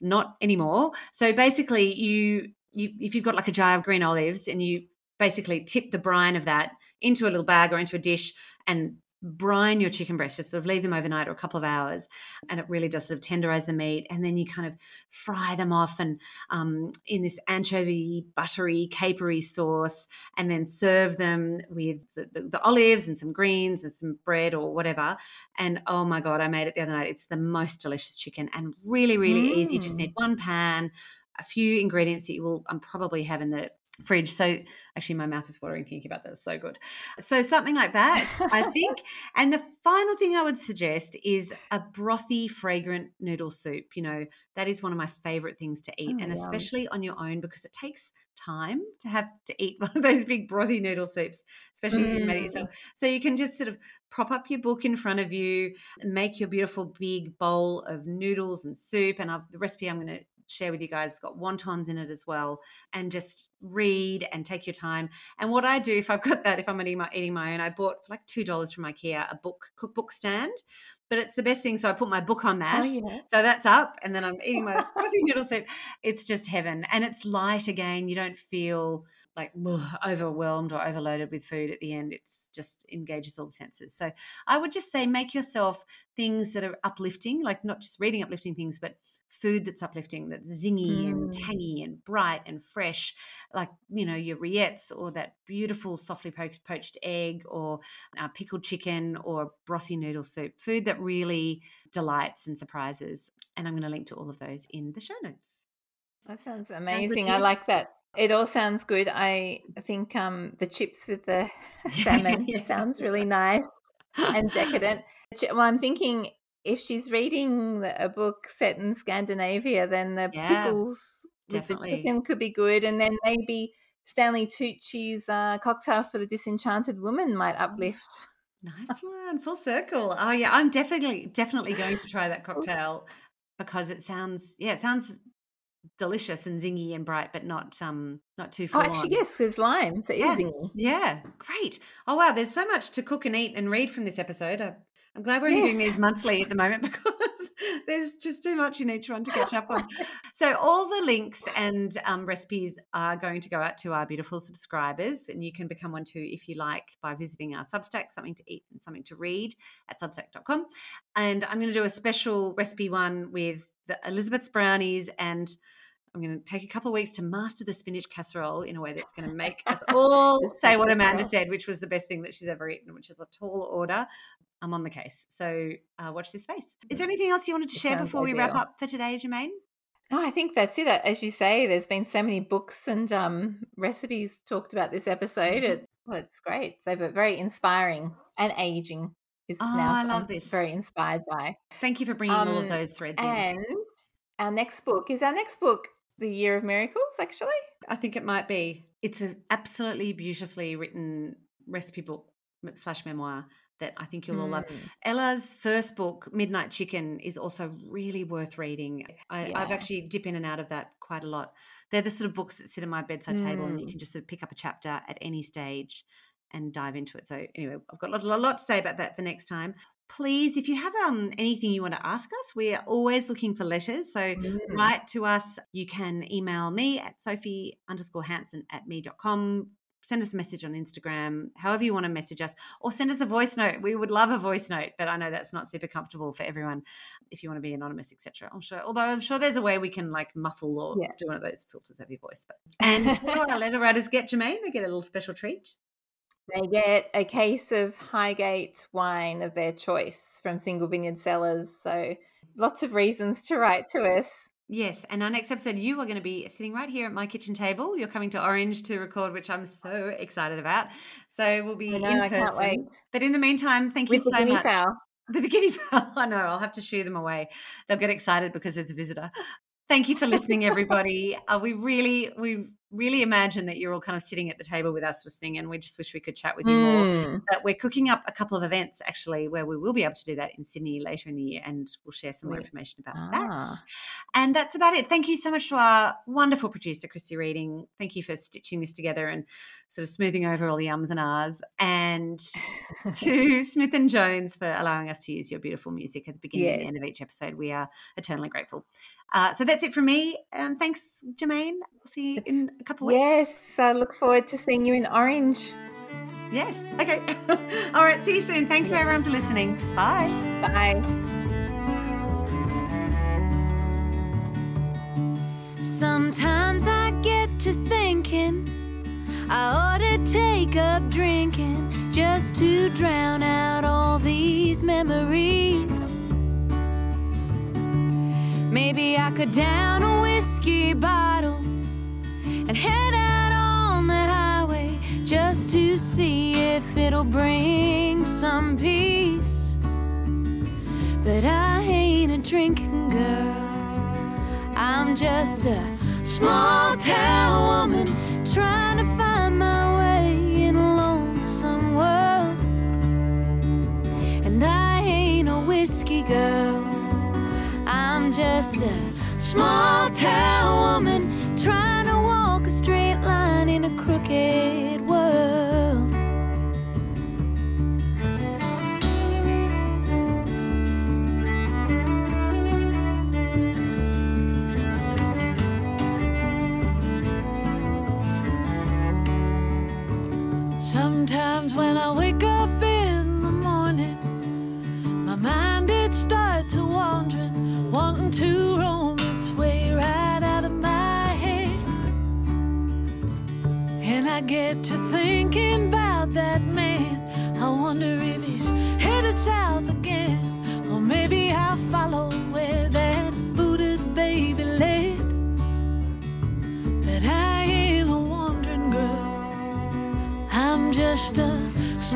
Not anymore. So basically, you you if you've got like a jar of green olives and you basically tip the brine of that into a little bag or into a dish and brine your chicken breast, just sort of leave them overnight or a couple of hours, and it really does sort of tenderize the meat. And then you kind of fry them off and um, in this anchovy, buttery, capery sauce, and then serve them with the, the, the, olives and some greens and some bread or whatever. And oh my god, I made it the other night. It's the most delicious chicken and really, really mm. easy. You just need mm. one pan, a few ingredients that you will um, probably have in the fridge. So actually, my mouth is watering thinking about that. It's so good. So something like that, I think. and the final thing I would suggest is a brothy, fragrant noodle soup. You know, that is one of my favorite things to eat, oh, and especially on your own because it takes time to have to eat one of those big brothy noodle soups, especially mm. if you made it yourself. So you can just sort of prop up your book in front of you, make your beautiful big bowl of noodles and soup. And I've, the recipe I'm going to share with you guys. It's got wontons in it as well. And just read and take your time. And what I do if I've got that, if I'm eating my, eating my own, I bought for like $2 from Ikea a book cookbook stand. But it's the best thing. So I put my book on that. Oh, yeah. So that's up. And then I'm eating my fuzzy noodle soup. It's just heaven. And it's light again. You don't feel like ugh, overwhelmed or overloaded with food at the end. It's just engages all the senses. So I would just say make yourself things that are uplifting, like not just reading uplifting things, but food that's uplifting, that's zingy mm. and tangy and bright and fresh, like, you know, your rillettes or that beautiful softly po- poached egg or uh, pickled chicken or brothy noodle soup, food that really delights and surprises. And I'm going to link to all of those in the show notes. That sounds amazing. I like that. It all sounds good. I think um, the chips with the salmon yeah. sounds really nice and decadent. Well, I'm thinking if she's reading a book set in Scandinavia, then the yeah, pickles definitely. with the chicken could be good, and then maybe Stanley Tucci's uh, cocktail for the disenchanted woman might uplift. Nice one, full circle. Oh yeah, I'm definitely definitely going to try that cocktail because it sounds yeah, it sounds delicious and zingy and bright, but not um not too full. Oh, actually, on. yes, there's lime, so yeah. zingy. Yeah, great. Oh wow, there's so much to cook and eat and read from this episode. I I'm glad we're only yes. doing these monthly at the moment because there's just too much in each one to catch up on. so, all the links and um, recipes are going to go out to our beautiful subscribers, and you can become one too if you like by visiting our Substack, something to eat and something to read at substack.com. And I'm going to do a special recipe one with the Elizabeth's brownies and I'm going to take a couple of weeks to master the spinach casserole in a way that's going to make us all say what Amanda said, which was the best thing that she's ever eaten, which is a tall order I'm on the case. So uh, watch this space. Is there mm. anything else you wanted to share before ideal. we wrap up for today, Germaine? No, I think that's it. As you say, there's been so many books and um, recipes talked about this episode. Mm-hmm. It's, well, it's great. So very inspiring and aging is oh, now I love this. very inspired by. Thank you for bringing um, all of um, those threads in. and in. our next book is our next book, The Year of Miracles, actually? I think it might be. It's an absolutely beautifully written recipe book slash memoir that I think you'll all love. Mm. Ella's first book, Midnight Chicken, is also really worth reading. I, have actually dip in and out of that quite a lot. They're the sort of books that sit at my bedside mm. table, and you mm. can just sort of pick up a chapter at any stage and dive into it. So anyway, I've got a lot, a lot to say about that for next time. Please, if you have um, anything you want to ask us, we are always looking for letters. So mm. write to us. You can email me at sophie underscore hansen at me.com send us a message on Instagram, however you want to message us, or send us a voice note. We would love a voice note, but I know that's not super comfortable for everyone if you want to be anonymous, etc. I'm sure, although I'm sure there's a way we can like muffle or yeah. do one of those filters of your voice. But and what do our letter writers get, Germaine? They get a little special treat. They get a case of Highgate wine of their choice from single vineyard cellars. So lots of reasons to write to us. Yes, and our next episode, you are going to be sitting right here at my kitchen table. You're coming to Orange to record, which I'm so excited about. So we'll be I know, in I can't wait. But in the meantime, thank With you so much. Fowl. With the guinea fowl, I know I'll have to shoo them away. They'll get excited because there's a visitor. Thank you for listening, everybody. Uh, we really, we really imagine that you're all kind of sitting at the table with us listening, and we just wish we could chat with you mm. more. But we're cooking up a couple of events actually where we will be able to do that in Sydney later in the year, and we'll share some more information about ah. that. And that's about it. Thank you so much to our wonderful producer, Christy Reading. Thank you for stitching this together and sort of smoothing over all the ums and ahs. And to Smith and Jones for allowing us to use your beautiful music at the beginning yeah. and the end of each episode. We are eternally grateful. Uh, so that's it from me. And thanks, Germaine see you in a couple of weeks. Yes, I look forward to seeing you in Orange. Yes. Okay. All right. See you soon. Thanks yeah. everyone for listening. Bye. Bye. Sometimes I get to thinking I ought to take up drinking just to drown out all these memories. Maybe I could down a if it'll bring some peace. But I ain't a drinking girl, I'm just a small town woman trying to find my way in a lonesome world. And I ain't a whiskey girl, I'm just a small town woman trying to walk a straight line in a crooked when I wake up in the morning, my mind it starts a wandering, wanting to roam its way right out of my head. And I get to thinking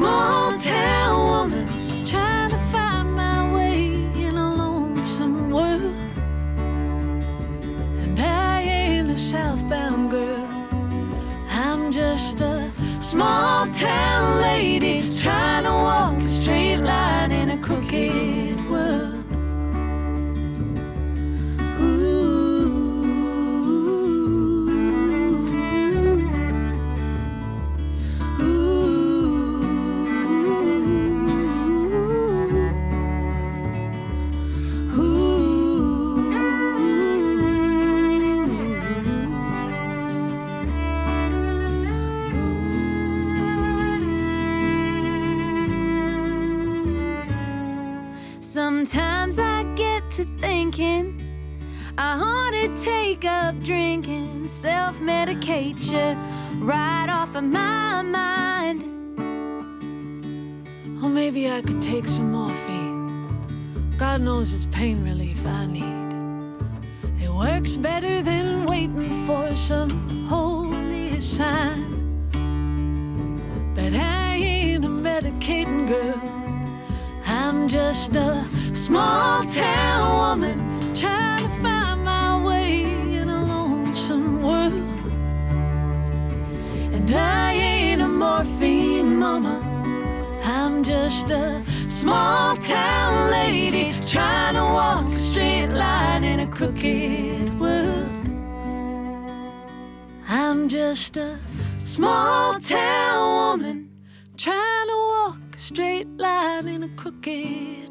small town woman trying to find my way in a lonesome world. And I ain't a southbound girl. I'm just a small town lady trying to walk self medicate you right off of my mind. Or maybe I could take some morphine. God knows it's pain relief I need. It works better than waiting for some holy sign. But I ain't a medicating girl. I'm just a small town woman I'm just a small town lady trying to walk a straight line in a crooked world. I'm just a small town woman trying to walk a straight line in a crooked.